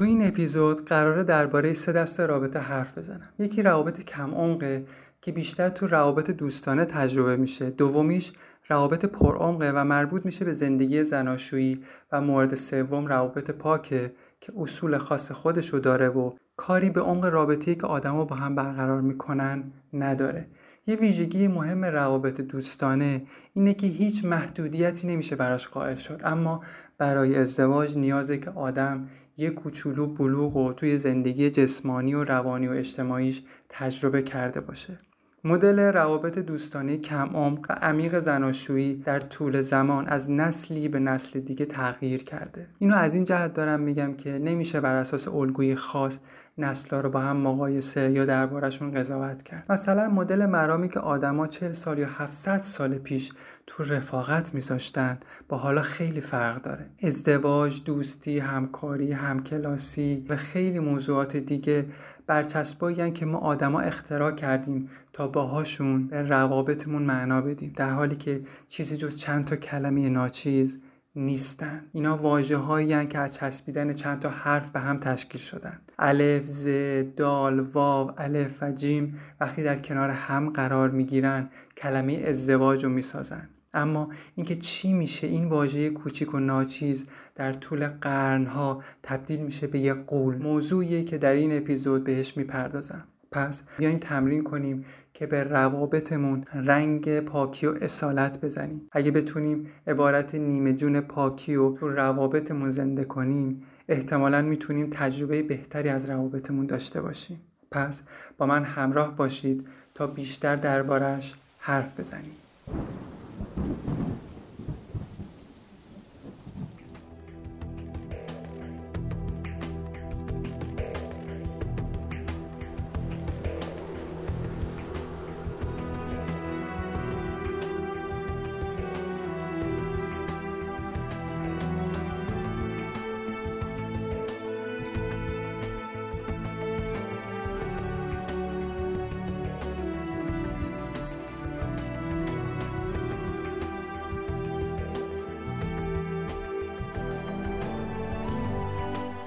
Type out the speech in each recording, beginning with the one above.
تو این اپیزود قراره درباره سه دسته رابطه حرف بزنم. یکی روابط کم عمقه که بیشتر تو روابط دوستانه تجربه میشه. دومیش روابط پرعمقه و مربوط میشه به زندگی زناشویی و مورد سوم روابط پاکه که اصول خاص خودشو داره و کاری به عمق رابطه‌ای که آدما با هم برقرار می‌کنن نداره. یه ویژگی مهم روابط دوستانه اینه که هیچ محدودیتی نمیشه براش قائل شد. اما برای ازدواج نیازه که آدم یه کوچولو بلوغ و توی زندگی جسمانی و روانی و اجتماعیش تجربه کرده باشه. مدل روابط دوستانه کم عمق و عمیق زناشویی در طول زمان از نسلی به نسل دیگه تغییر کرده. اینو از این جهت دارم میگم که نمیشه بر اساس الگوی خاص نسلا رو با هم مقایسه یا دربارشون قضاوت کرد. مثلا مدل مرامی که آدما 40 سال یا 700 سال پیش تو رفاقت میذاشتن با حالا خیلی فرق داره. ازدواج دوستی همکاری همکلاسی و خیلی موضوعات دیگه برچسبایی که ما آدما اختراع کردیم تا باهاشون به روابطمون معنا بدیم در حالی که چیزی جز چند تا کلمه ناچیز نیستن. اینا واجه هایی که از چسبیدن چند تا حرف به هم تشکیل شدن. الف ز دال واو الف و جیم وقتی در کنار هم قرار می‌گیرن کلمه ازدواج رو می‌سازن. اما اینکه چی میشه؟ این واژه کوچیک و ناچیز در طول قرنها تبدیل میشه به یه قول موضوعیه که در این اپیزود بهش می‌پردازم. پس بیاین تمرین کنیم که به روابطمون رنگ پاکی و اصالت بزنیم. اگه بتونیم عبارت نیمه جون پاکی و تو روابطمون زنده کنیم احتمالا می‌تونیم تجربه بهتری از روابطمون داشته باشیم. پس با من همراه باشید تا بیشتر دربارش حرف بزنیم.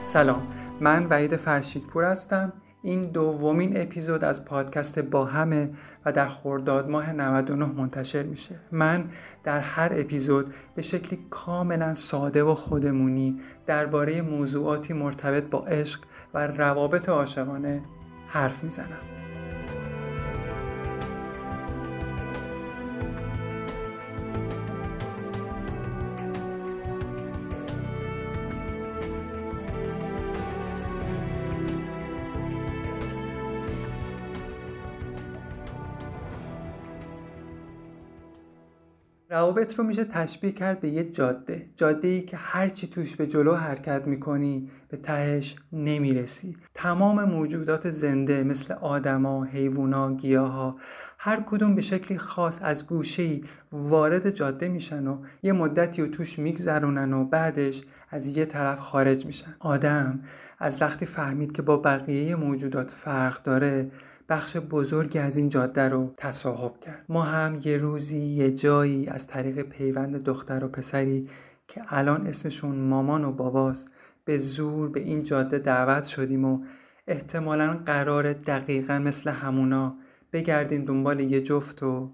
سلام من وحید فرشیدپور هستم. این دومین اپیزود از پادکست با همه و در خرداد ماه 99 منتشر میشه. من در هر اپیزود به شکلی کاملا ساده و خودمونی درباره موضوعاتی مرتبط با عشق و روابط عاشقانه حرف می‌زنم. روابط رو میشه تشبیه کرد به یه جاده. جاده ای که هرچی توش به جلو حرکت می‌کنی به تهش نمی‌رسی. تمام موجودات زنده مثل آدما، حیوونا، گیاها هر کدوم به شکلی خاص از گوشه وارد جاده میشن و یه مدتی رو توش میگذرونن و بعدش از یه طرف خارج میشن. آدم از وقتی فهمید که با بقیه موجودات فرق داره بخش بزرگی از این جاده رو تصاحب کرد. ما هم یه روزی یه جایی از طریق پیوند دختر و پسری که الان اسمشون مامان و باباست به زور به این جاده دعوت شدیم و احتمالا قرار دقیقا مثل همونا بگردیم دنبال یه جفت و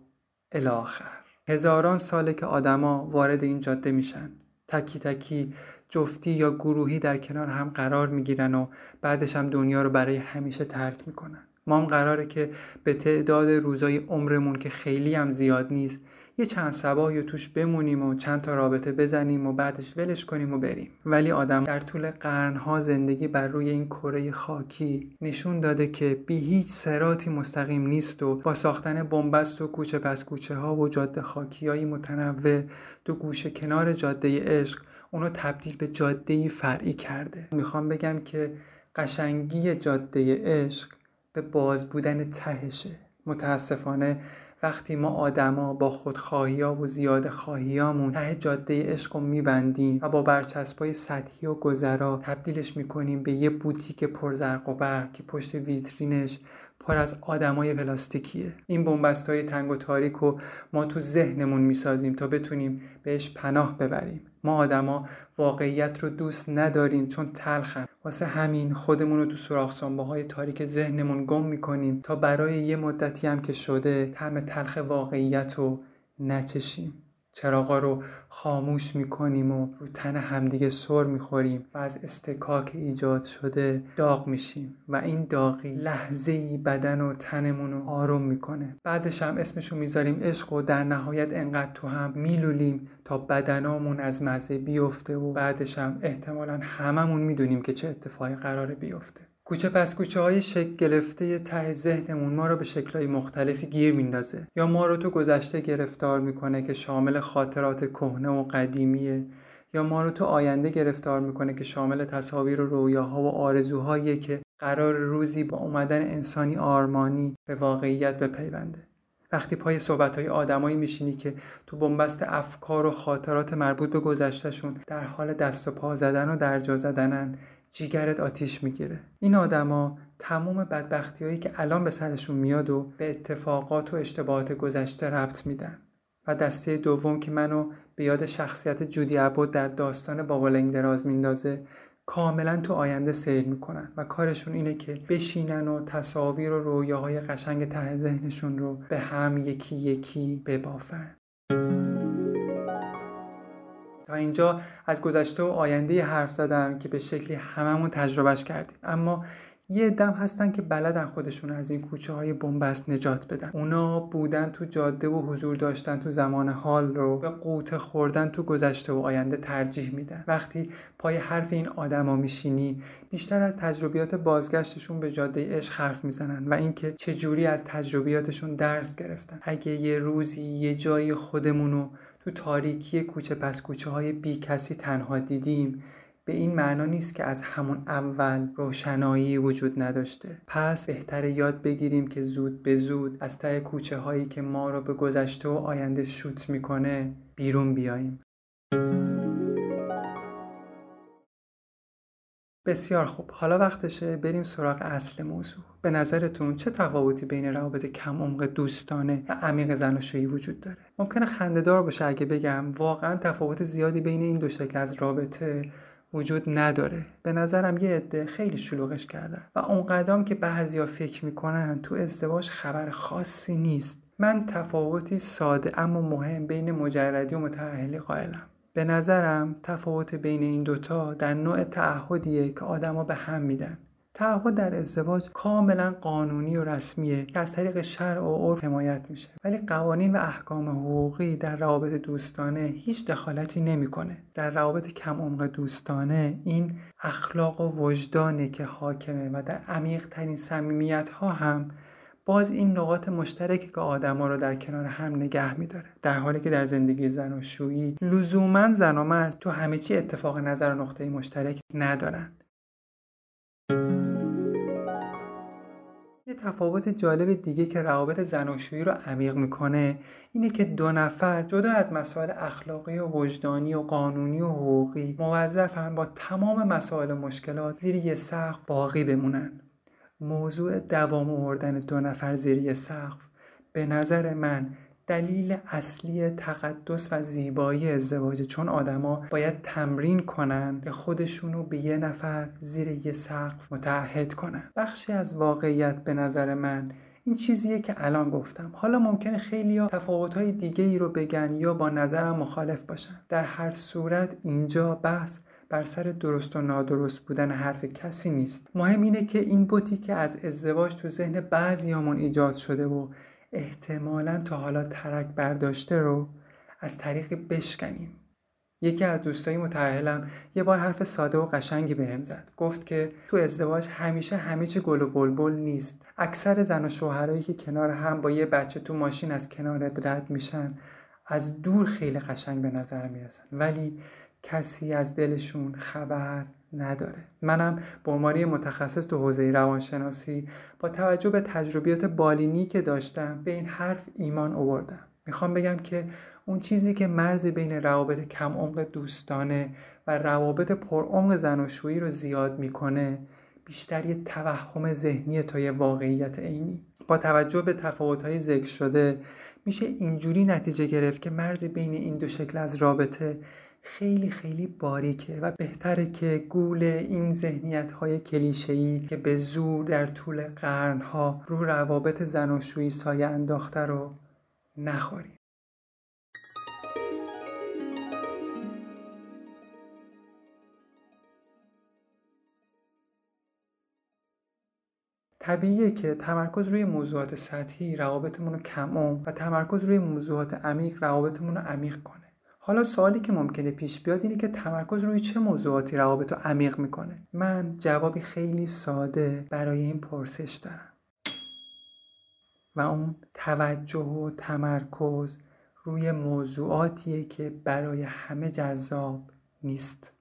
الاخر هزاران ساله که آدما وارد این جاده میشن. تکی تکی جفتی یا گروهی در کنار هم قرار می‌گیرن و بعدش هم دنیا رو برای همیشه ترک می‌کنن. ما هم قراره که به تعداد روزای عمرمون که خیلی هم زیاد نیست یه چند سباهی توش بمونیم و چند تا رابطه بزنیم و بعدش ولش کنیم و بریم. ولی آدم در طول قرنها زندگی بر روی این کره خاکی نشون داده که بی هیچ سراتی مستقیم نیست و با ساختن بنبست و کوچه پس کوچه ها و جاده خاکی متنوع دو گوشه کنار جاده عشق اونو تبدیل به جاده فرعی کرده. می‌خوام بگم که قشنگی جاده عشق به باز بودن تهشه. متاسفانه وقتی ما آدما با خودخواهی ها و زیاد خواهیامون ته جاده عشق رو میبندیم و با برچسبای سطحی و گذرا تبدیلش می‌کنیم به یه بوتیک پرزرق و برق که پشت ویترینش پر از آدمای پلاستیکیه. این بنبست های تنگ و تاریک و ما تو ذهنمون می‌سازیم تا بتونیم بهش پناه ببریم. ما آدما واقعیت رو دوست نداریم چون تلخن. واسه همین خودمون رو تو سوراخ های تاریک ذهنمون گم می‌کنیم تا برای یه مدتی هم که شده طعم تلخ واقعیت رو نچشیم. چراغا رو خاموش می‌کنیم و رو تن همدیگه سر می‌خوریم و از استکاک ایجاد شده داغ میشیم و این داغی لحظه ای بدن و تنمون رو آروم می‌کنه. بعدش هم اسمشو می‌ذاریم عشق و در نهایت انقدر تو هم میلولیم تا بدنامون از مزه بیفته و بعدش هم احتمالا هممون می‌دونیم که چه اتفاقی قراره بیفته. کوچه پس کوچه های شکل گرفته ته ذهنمون ما رو به شکلهای مختلفی گیر میندازه. یا ما رو تو گذشته گرفتار می‌کنه که شامل خاطرات کهنه و قدیمیه. یا ما رو تو آینده گرفتار می‌کنه که شامل تصاویر و رویاها و آرزوهایی که قرار روزی با اومدن انسانی آرمانی به واقعیت بپیونده. وقتی پای صحبت های آدمایی میشینی که تو بنبست افکار و خاطرات مربوط به گذشتهشون در حال دست و پا زدن و درجا زدنن جیگرت آتیش می‌گیره. این آدما تمام بدبختی هایی که الان به سرشون میاد و به اتفاقات و اشتباهات گذشته ربط میدن. و دسته دوم که منو به یاد شخصیت جودی عبود در داستان بابا دراز میندازه کاملا تو آینده سیر می‌کنن و کارشون اینه که بشینن و تصاویر و رویاهای قشنگ ته ذهنشون رو به هم یکی یکی ببافن. تا اینجا از گذشته و آینده حرف زدم که به شکلی هممون تجربهش کردیم. اما یه دم هستن که بلدن خودشون از این کوچه های بنبست نجات بدن. اونا بودن تو جاده و حضور داشتن تو زمان حال رو به قوت خوردن تو گذشته و آینده ترجیح میدن. وقتی پای حرف این آدما میشینی بیشتر از تجربیات بازگشتشون به جاده عشق حرف می‌زنن و اینکه چه جوری از تجربیاتشون درس گرفتن. اگه یه روزی یه جای خودمونو تو تاریکی کوچه پس کوچه های بی کسی تنها دیدیم. به این معنا نیست که از همون اول روشنایی وجود نداشته. پس بهتر یاد بگیریم که زود به زود از ته کوچه هایی که ما رو به گذشته و آینده شوت می‌کنه بیرون بیاییم. بسیار خوب. حالا وقتشه بریم سراغ اصل موضوع. به نظرتون چه تفاوتی بین روابط کم عمق دوستانه و عمیق زناشویی وجود داره؟ ممکنه خندهدار باشه اگه بگم واقعا تفاوت زیادی بین این دو شکل از رابطه وجود نداره. به نظرم یه عده خیلی شلوغش کردن و اونقدام که بعضیا فکر می‌کنن تو ازدواج خبر خاصی نیست. من تفاوتی ساده اما مهم بین مجردی و متعهلی قائلم. به نظرم تفاوت بین این دوتا در نوع تعهدیه که آدما به هم میدن. تعهد در ازدواج کاملا قانونی و رسمیه که از طریق شرع و عرف حمایت میشه. ولی قوانین و احکام حقوقی در روابط دوستانه هیچ دخالتی نمی‌کنه. در روابط کم عمق دوستانه این اخلاق و وجدانه که حاکمه و در عمیق ترین صمیمیت ها هم باز این نقاط مشترکی که آدما رو در کنار هم نگه میداره. در حالی که در زندگی زن و شویی لزوما زن و مرد تو همه چی اتفاق نظر و نقطه مشترک ندارن. یه تفاوت جالب دیگه که روابط زناشویی رو عمیق می‌کنه اینه که دو نفر جدا از مسائل اخلاقی و وجدانی و قانونی و حقوقی موظفن با تمام مسائل و مشکلات زیر یه سقف باقی بمونن. موضوع دوام آوردن دو نفر زیر سقف به نظر من دلیل اصلی تقدس و زیبایی ازدواجه چون آدما باید تمرین کنن که خودشونو به یه نفر زیر یه سقف متعهد کنن. بخشی از واقعیت به نظر من این چیزیه که الان گفتم. حالا ممکنه خیلی ها تفاوتهای دیگه ای رو بگن یا با نظرم مخالف باشن. در هر صورت اینجا بحث بر سر درست و نادرست بودن حرف کسی نیست. مهم اینه که این بوتی که از ازدواج تو ذهن بعضیامون ایجاد شده و احتمالا تا حالا ترک برداشته رو از طریق بشکنیم. یکی از دوستای متعهلم یه بار حرف ساده و قشنگی بهم زد. گفت که تو ازدواج همیشه همه چی گل و بلبل نیست. اکثر زن و شوهرایی که کنار هم با یه بچه تو ماشین از کنارت رد میشن از دور خیلی قشنگ به نظر می‌رسن. ولی کسی از دلشون خبر نداره. منم به عنوان متخصص تو حوزه روانشناسی با توجه به تجربیات بالینی که داشتم به این حرف ایمان آوردم. می‌خوام بگم که اون چیزی که مرز بین روابط کم عمق دوستانه و روابط پر عمق زناشویی رو زیاد می‌کنه بیشتر یه توهم ذهنی تا یه واقعیت عینی. با توجه به تفاوت‌های ذکر شده میشه اینجوری نتیجه گرفت که مرز بین این دو شکل از رابطه خیلی خیلی باریکه و بهتره که گول این ذهنیت های کلیشه‌ای که به زور در طول قرنها رو روابط زناشویی سایه انداخته رو نخوریم. طبیعیه که تمرکز روی موضوعات سطحی روابطمون رو کم و تمرکز روی موضوعات عمیق روابطمون رو عمیق کنه. حالا سوالی که ممکنه پیش بیاد اینه که تمرکز روی چه موضوعاتی روابط رو عمیق می‌کنه. من جوابی خیلی ساده برای این پرسش دارم. و اون توجه و تمرکز روی موضوعاتیه که برای همه جذاب نیست.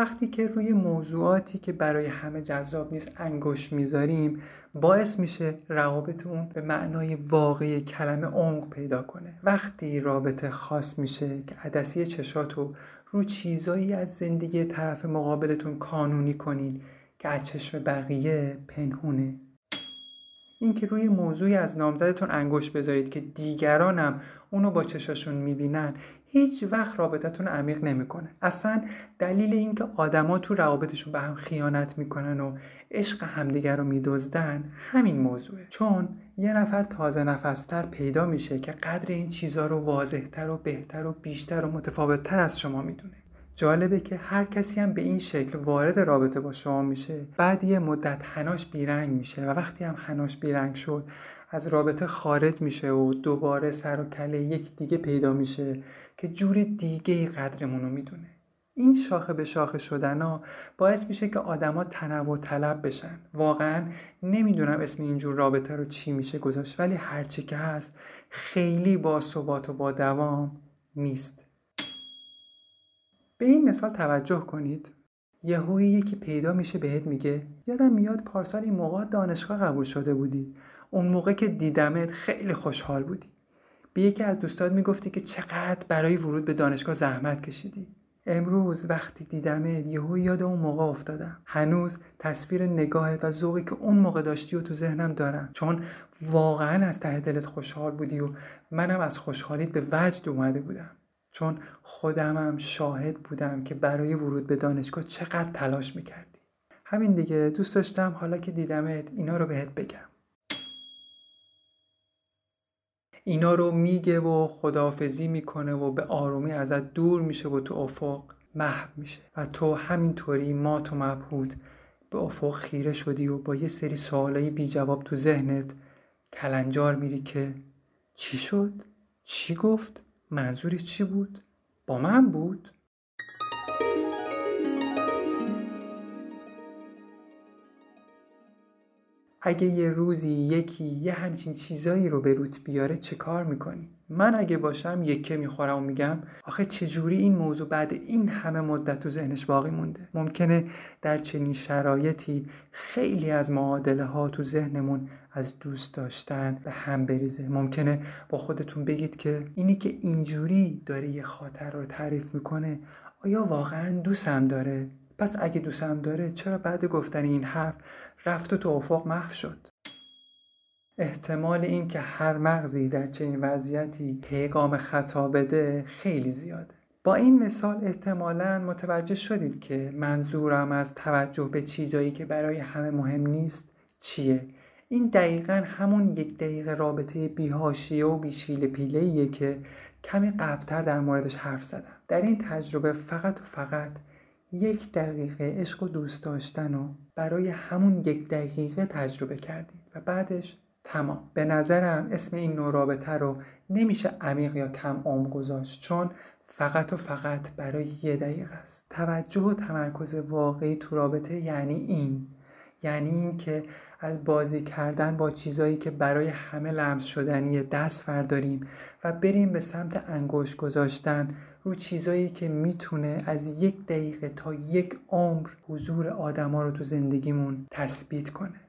وقتی که روی موضوعاتی که برای همه جذاب نیست انگشت می‌ذاریم باعث میشه روابط اون به معنای واقعی کلمه عمق پیدا کنه. وقتی رابطه خاص میشه که عدسی چشاتو رو چیزایی از زندگی طرف مقابلتون کانونی کنید که از چشم بقیه پنهونه. اینکه روی موضوعی از نامزدتون انگشت بذارید که دیگرانم اونو با چشاشون می‌بینن هیچ وقت رابطتون عمیق نمی‌کنه. اصلا دلیل اینکه آدما تو روابطشون به هم خیانت می‌کنن و عشق همدیگر رو میدزدن همین موضوعه. چون یه نفر تازه نفستر پیدا میشه که قدر این چیزها رو واضحتر و بهتر و بیشتر و متفاوتتر از شما می‌دونه. جالبه که هر کسی هم به این شکل وارد رابطه با شما میشه. بعد یه مدت هناش بیرنگ میشه و وقتی هم هناش بیرنگ شد از رابطه خارج میشه و دوباره سر و کله یک دیگه پیدا میشه که جور دیگه قدرمون رو می‌دونه. این شاخه به شاخه شدن ها باعث میشه که آدما تنوع طلب بشن. واقعا نمی‌دونم اسم اینجور رابطه رو چی میشه گذاشت ولی هرچی که هست خیلی با ثبات و با دوام نیست. به این مثال توجه کنید. یهویی یکی پیدا میشه بهت میگه یادم میاد پارسال این موقع دانشگاه قبول شده بودی. اون موقع که دیدمت خیلی خوشحال بودی. به یکی از دوستات می‌گفتی که چقدر برای ورود به دانشگاه زحمت کشیدی. امروز وقتی دیدمت یهو یاد اون موقع افتادم. هنوز تصویر نگاهت و ذوقی که اون موقع داشتی و تو ذهنم دارم. چون واقعا از ته دلت خوشحال بودی و منم از خوشحالیت به وجد اومده بودم. چون خودمم شاهد بودم که برای ورود به دانشگاه چقدر تلاش می‌کردی همین دیگه دوست داشتم حالا که دیدمت اینا رو بهت بگم اینا رو میگه و خدافزی می‌کنه و به آرومی ازت دور میشه و تو افق محو میشه و تو همینطوری مات و مبهود به افق خیره شدی و با یه سری سوالایی بی جواب تو ذهنت کلنجار میری که چی شد؟ چی گفت؟ منظورش چی بود؟ با من بود؟ اگه یه روزی یکی یه همچین چیزایی رو به روت بیاره چه کار می‌کنی؟ من اگه باشم یکه می‌خورم و میگم آخه چجوری این موضوع بعد این همه مدت تو ذهنش باقی مونده؟ ممکنه در چنین شرایطی خیلی از معادله ها تو ذهنمون از دوست داشتن به هم بریزه. ممکنه با خودتون بگید که اینی که اینجوری داره یه خاطر رو تعریف می‌کنه آیا واقعا دوستم داره؟ پس اگه دوستم داره چرا بعد گفتن این حرف رفت و تو افق محو شد؟ احتمال اینکه هر مغزی در چنین وضعیتی پیغام خطا بده خیلی زیاده. با این مثال احتمالا متوجه شدید که منظورم از توجه به چیزایی که برای همه مهم نیست چیه. این دقیقا همون یک دقیقه رابطه بیهاشیه و بیشیل پیله که کمی قبلتر در موردش حرف زدم. در این تجربه فقط و فقط یک دقیقه عشق و دوست داشتن و برای همون یک دقیقه تجربه کردید و بعدش تمام. به نظرم اسم این نوع رابطه رو نمیشه عمیق یا کم عمق گذاشت چون فقط و فقط برای یه دقیقه است. توجه و تمرکز واقعی تو رابطه یعنی این. یعنی اینکه از بازی کردن با چیزایی که برای همه لمس شدنی دست فرداریم و بریم به سمت انگشت گذاشتن رو چیزایی که می‌تونه از یک دقیقه تا یک عمر حضور آدما رو تو زندگیمون تثبیت کنه.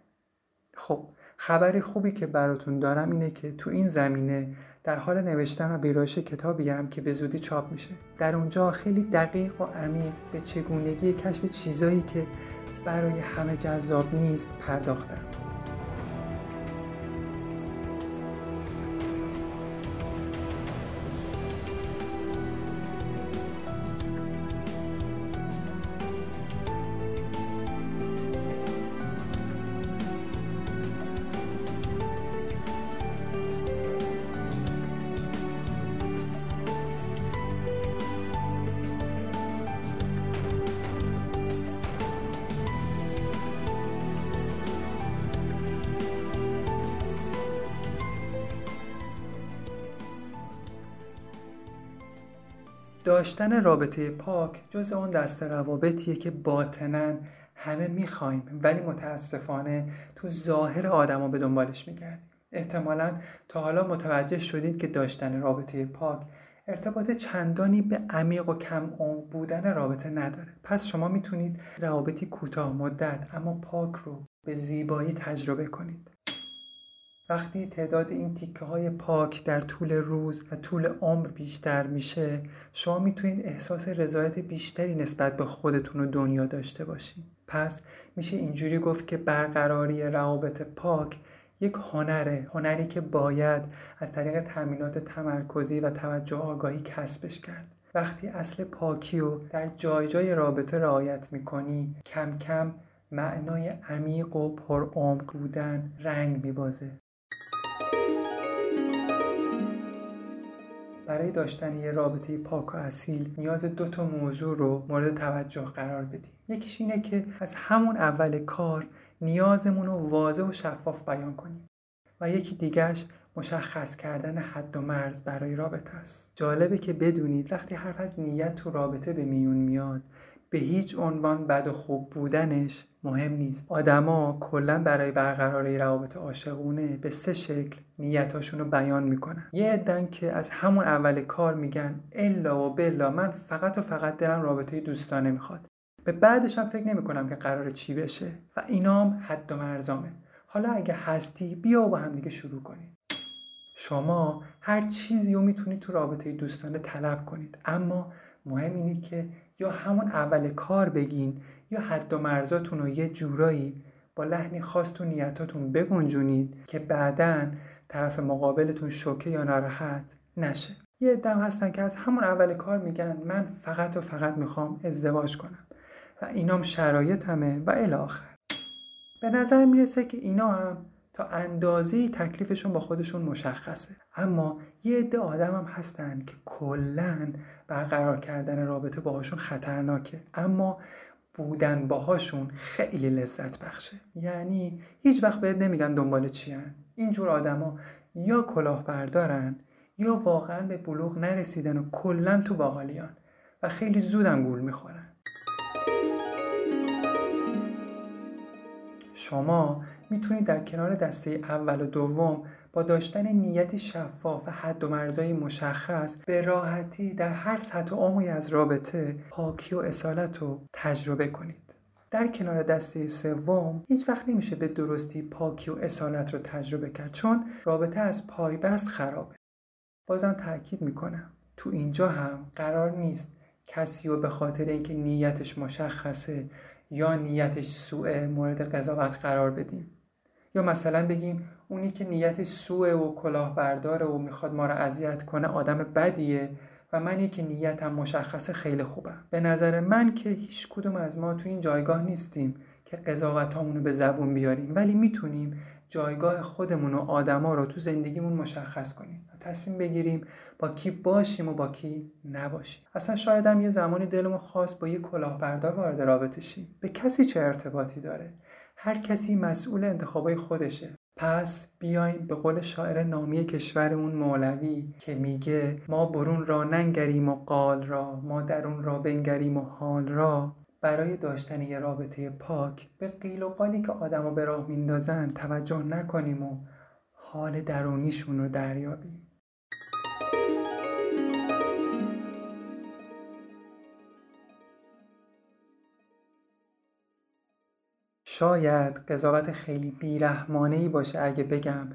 خب خبری خوبی که براتون دارم اینه که تو این زمینه در حال نوشتن و ویرایش کتابی هم که به زودی چاپ میشه. در اونجا خیلی دقیق و عمیق به چگونگی کشف چیزایی که برای همه جذاب نیست پرداختم. داشتن رابطه پاک جز اون دست روابطیه که باطنا همه می‌خوایم. ولی متاسفانه تو ظاهر آدما به دنبالش میگردیم احتمالا تا حالا متوجه شدید که داشتن رابطه پاک ارتباط چندانی به عمیق و کم عمق بودن رابطه نداره. پس شما می‌تونید روابطی کوتاه مدت اما پاک رو به زیبایی تجربه کنید. وقتی تعداد این تیکه های پاک در طول روز و طول عمر بیشتر میشه شما می‌تونید احساس رضایت بیشتری نسبت به خودتون و دنیا داشته باشید. پس میشه اینجوری گفت که برقراری روابط پاک یک هنره هنری که باید از طریق تمرینات تمرکزی و توجه آگاهی کسبش کرد. وقتی اصل پاکی رو در جای جای رابطه رعایت می‌کنی کم کم معنای عمیق و پرعمق بودن رنگ میبازه. برای داشتن یه رابطه پاک و اصیل نیاز دو تا موضوع رو مورد توجه قرار بدیم. یکیش اینه که از همون اول کار نیازمون رو واضح و شفاف بیان کنیم و یکی دیگهش مشخص کردن حد و مرز برای رابطه است. جالبه که بدونید وقتی حرف از نیت تو رابطه به میون میاد به هیچ عنوان بد و خوب بودنش مهم نیست. آدما کلا برای برقراری روابط عاشقونه به سه شکل نیتاشون رو بیان می‌کنن. یه عدن که از همون اول کار میگن الا و بلا من فقط و فقط دلم رابطه دوستانه می‌خواد. به بعدش هم فکر نمی‌کنم که قرار چی بشه و اینام حد و مرزامه. حالا اگه هستی بیا با هم دیگه شروع کنید شما هر چیزی رو می‌تونید تو رابطه دوستانه طلب کنید. اما مهم اینه که یا همون اول کار بگین یا حد و مرزاتون رو یه جورایی با لحنی خاص تو نیتاتون بگنجونید که بعدا طرف مقابلتون شوکه یا ناراحت نشه. یه دم هستن که از همون اول کار میگن من فقط و فقط می‌خوام ازدواج کنم و اینام شرایطمه و الاخر به نظر می‌رسه که اینا هم تا اندازه تکلیفشون با خودشون مشخصه. اما یه عده آدم هم هستن که کلا برقرار کردن رابطه باهاشون خطرناکه. اما بودن باهاشون خیلی لذت بخشه. یعنی هیچ وقت بهت نمیگن دنبال چی هن. اینجور آدما یا کلاهبردارن یا واقعا به بلوغ نرسیدن و کلا تو باقالیان و خیلی زودم گول می‌خورن. شما می‌تونید در کنار دسته اول و دوم با داشتن نیتی شفاف و حد و مرزایی مشخص به راحتی در هر سطح عمقی از رابطه پاکی و اصالت رو تجربه کنید. در کنار دسته سوم هیچ وقت نمیشه به درستی پاکی و اصالت رو تجربه کرد چون رابطه از پایبست خرابه. بازم تاکید می‌کنم تو اینجا هم قرار نیست کسی رو به خاطر اینکه نیتش مشخصه یا نیتش سوء مورد قضاوت قرار بدیم. یا مثلا بگیم اونی که نیتش سوء و کلاهبرداره و می‌خواد ما رو اذیت کنه آدم بدیه و منی که نیتم مشخصه خیلی خوبم به نظر من که هیچ کدوم از ما تو این جایگاه نیستیم که قضاوت به زبون بیاریم. ولی می‌تونیم جایگاه خودمون و آدما رو تو زندگیمون مشخص کنیم و تصمیم بگیریم با کی باشیم و با کی نباشیم. اصلا شاید هم یه زمانی دلمون خواست با یه کلاهبردار وارد رابطه شیم. به کسی چه ارتباطی داره؟ هر کسی مسئول انتخابای خودشه. پس بیایم به قول شاعر نامی کشورمون مولوی که میگه ما برون را ننگریم و قال را ما درون را بنگریم و حال را. برای داشتن یه رابطه پاک به قیل و قالی که آدما به راه میندازن توجه نکنیم و حال درونیشون رو دریابیم. شاید قضاوت خیلی بیرحمانه باشه اگه بگم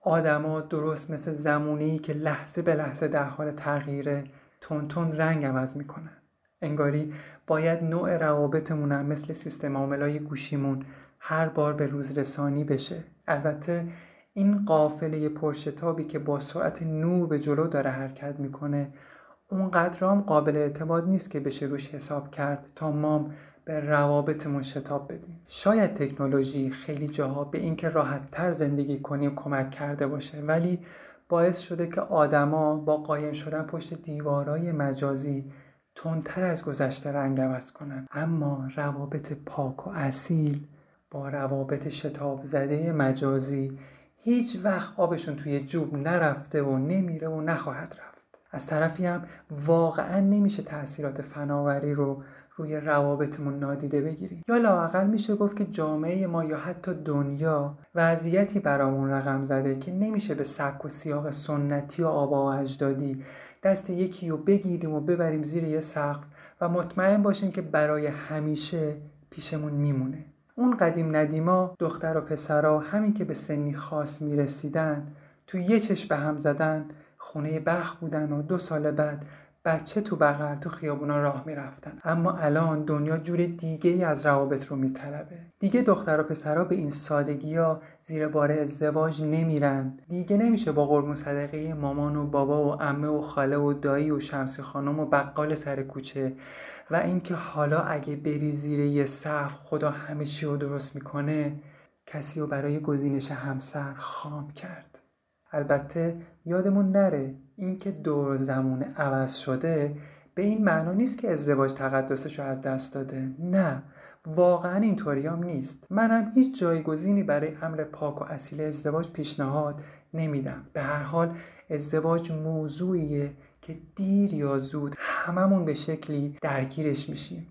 آدما درست مثل زمونی که لحظه به لحظه در حال تغییره تون تون رنگ عوض می‌کنن. انگاری باید نوع روابطمون مثل سیستم عاملای گوشیمون هر بار به روز رسانی بشه. البته این قافله پرشتابی که با سرعت نور به جلو داره حرکت می‌کنه اونقدرام قابل اعتماد نیست که بشه روش حساب کرد تا مام به روابطمون شتاب بدیم. شاید تکنولوژی خیلی جاها به اینکه راحت تر زندگی کنیم کمک کرده باشه ولی باعث شده که آدما با قایم شدن پشت دیوارای مجازی تندتر از گذشته رنگ عوض کنن اما روابط پاک و اصیل با روابط شتاب زده مجازی هیچ وقت آبشون توی جوب نرفته و نمیره و نخواهد رفت. از طرفی هم واقعا نمیشه تاثیرات فناوری رو روی روابطمون نادیده بگیریم. یا لاقل میشه گفت که جامعه ما یا حتی دنیا وضعیتی برامون رقم زده که نمیشه به سبک و سیاق سنتی و آبا و اجدادی دست یکی رو بگیریم و ببریم زیر یه سقف و مطمئن باشیم که برای همیشه پیشمون میمونه. اون قدیم ندیما دختر و پسرا همین که به سنی خاص می‌رسیدن تو یه چشم به هم زدن خونه بخ بودن و دو سال بعد بچه تو بغل تو خیابونا راه می‌رفتن. اما الان دنیا جور دیگه ای از روابط رو میطلبه. دیگه دختر و پسرا به این سادگی ها زیر بار ازدواج نمیرن. دیگه نمیشه با قربون صدقه مامان و بابا و عمه و خاله و دایی و شمسی خانم و بقال سر کوچه. و اینکه حالا اگه بری زیر یه صف خدا همه چی رو درست می‌کنه کسی رو برای گزینش همسر خام کرد. البته یادمون نره اینکه دور زمون عوض شده به این معنا نیست که ازدواج تقدسش رو از دست داده. نه واقعا اینطوری هم نیست. منم هیچ جایگزینی برای امر پاک و اصیل ازدواج پیشنهاد نمیدم. به هر حال ازدواج موضوعیه که دیر یا زود هممون به شکلی درگیرش میشیم.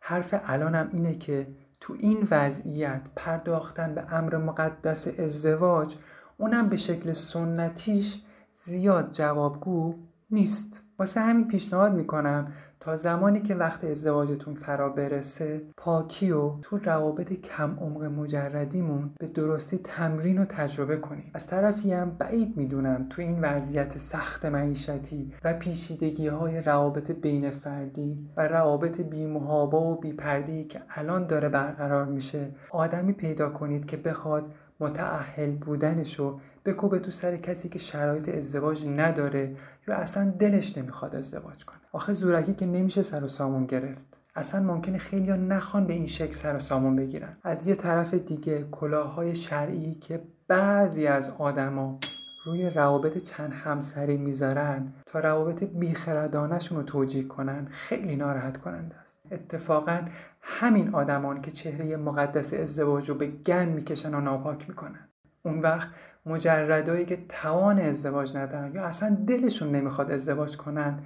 حرف الانم اینه که تو این وضعیت پرداختن به امر مقدس ازدواج اونم به شکل سنتیش زیاد جوابگو نیست. واسه همین پیشنهاد می‌کنم تا زمانی که وقت ازدواجتون فرا برسه پاکی و تو روابط کم عمق مجردیمون به درستی تمرین و تجربه کنیم از طرفی هم بعید می‌دونم تو این وضعیت سخت معیشتی و پیچیدگی های روابط بین فردی و روابط بیمهابا و بیپردی که الان داره برقرار میشه آدمی پیدا کنید که بخواد متعهل بودنشو بکوبه تو سر کسی که شرایط ازدواج نداره یا اصلا دلش نمی‌خواد ازدواج کنه. آخه زورکی که نمیشه سر و سامون گرفت. اصلا ممکنه خیلی نخوان به این شکل سر و سامون بگیرن. از یه طرف دیگه کلاهای شرعی که بعضی از آدما روی روابط چند همسری می‌ذارن تا روابط بیخردانشون رو توجیه کنن خیلی ناراحت کننده است. اتفاقا همین آدمان که چهره مقدس ازدواج رو به گن می‌کشن و ناپاک می‌کنن. اون وقت مجردایی که توان ازدواج ندارن یا اصلا دلشون نمی‌خواد ازدواج کنن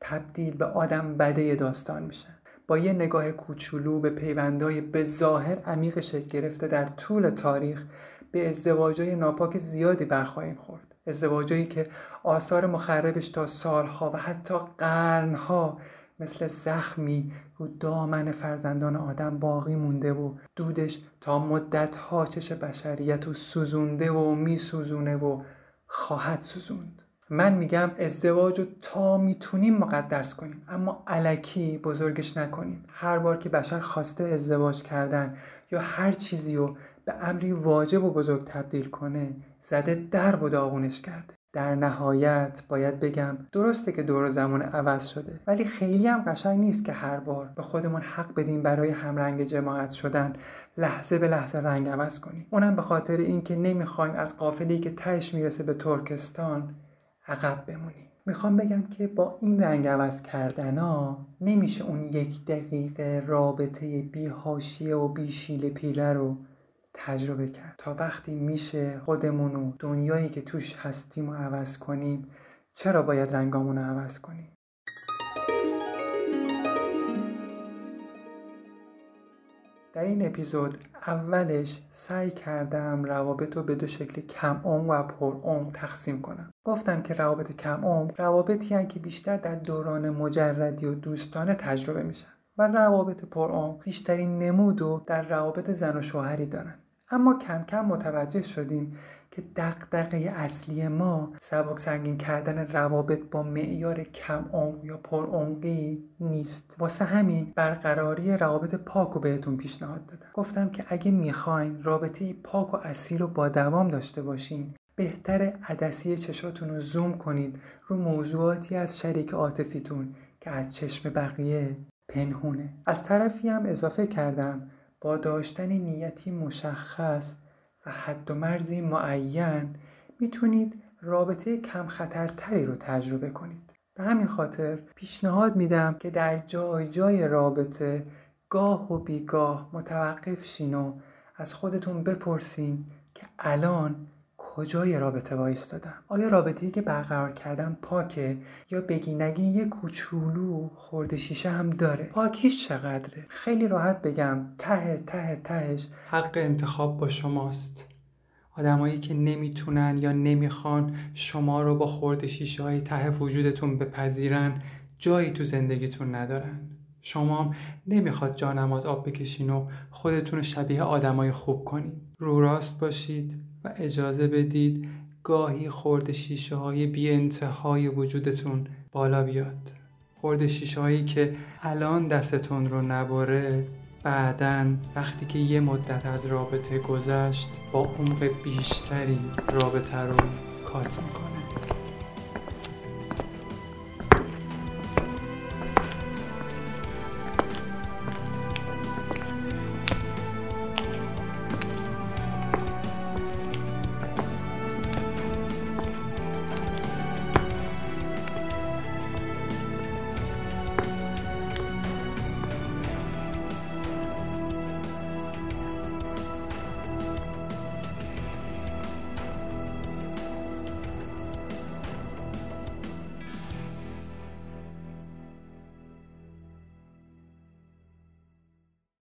تبدیل به آدم بده داستان میشن. با یه نگاه کوچولو به پیوندهای به ظاهر عمیق شکل گرفته در طول تاریخ به ازدواجهای ناپاک زیادی برخواهیم خورد. ازدواجهایی که آثار مخربش تا سالها و حتی قرنها مثل زخمی رو دامن فرزندان آدم باقی مونده و دودش تا مدتها چش بشریت رو سوزونده و میسوزونه و خواهد سوزوند. من میگم ازدواج رو تا می‌تونیم مقدس کنیم اما علکی بزرگش نکنیم. هر بار که بشر خواسته ازدواج کردن یا هر چیزی رو به امری واجب و بزرگ تبدیل کنه زده در و داغونش کرده. در نهایت باید بگم درسته که دور زمان عوض شده ولی خیلی هم قشنگ نیست که هر بار به خودمون حق بدیم برای همرنگ جماعت شدن لحظه به لحظه رنگ عوض کنیم. اونم به خاطر اینکه نمی‌خوایم از قافلی که تهش می‌رسه به ترکستان عقب بمونیم. می‌خوام بگم که با این رنگ عوض کردن ها نمیشه اون یک دقیقه رابطه بیهاشیه و بیشیل پیله رو تجربه کرد. تا وقتی میشه خودمون و دنیایی که توش هستیم و عوض کنیم چرا باید رنگامون رو عوض کنیم؟ در این اپیزود اولش سعی کردم روابط رو به دو شکل کم عمق و پر عمق تقسیم کنم. گفتم که روابط کم عمق روابطی که بیشتر در دوران مجردی و دوستانه تجربه میشن و روابط پرعمق بیشترین نمود و در روابط زن و شوهری دارن. اما کم کم متوجه شدیم که دقدقه اصلی ما سبک سنگین کردن روابط با معیار کم عمق یا پرعمقی نیست. واسه همین برقراری روابط پاک رو بهتون پیشنهاد دادم. گفتم که اگه می‌خواین رابطه پاک و اصیل رو با دوام داشته باشین بهتر عدسی چشاتون رو زوم کنید رو موضوعاتی از شریک عاطفیتون که از چشم بقیه پنهونه. از طرفی هم اضافه کردم با داشتن نیتی مشخص و حد و مرزی معین می‌تونید رابطه کم خطرتری رو تجربه کنید. به همین خاطر پیشنهاد میدم که در جای جای رابطه گاه و بیگاه متوقف شین و از خودتون بپرسین که الان کجای رابطه وایستادم؟ آیا رابطه‌ای که برقرار کردم پاکه؟ یا بگی نگی یه کوچولو خورده شیشه هم داره. پاکیش چقدره؟ خیلی راحت بگم. ته ته تهش. حق انتخاب با شماست. آدمایی که نمی‌تونن یا نمی‌خوان شما رو با خورده شیشه های ته وجودتون بپذیرن جایی تو زندگیتون ندارن. شما نمی‌خواد جانماز آب بکشین و خودتون رو شبیه آدمای خوب کنین. رو راست باشید. و اجازه بدید گاهی خورد شیشه های بی انتهای وجودتون بالا بیاد. خورد شیشه هایی که الان دستتون رو نباره بعدا وقتی که یه مدت از رابطه گذشت با عمق بیشتری رابطه رو کات می‌کنه.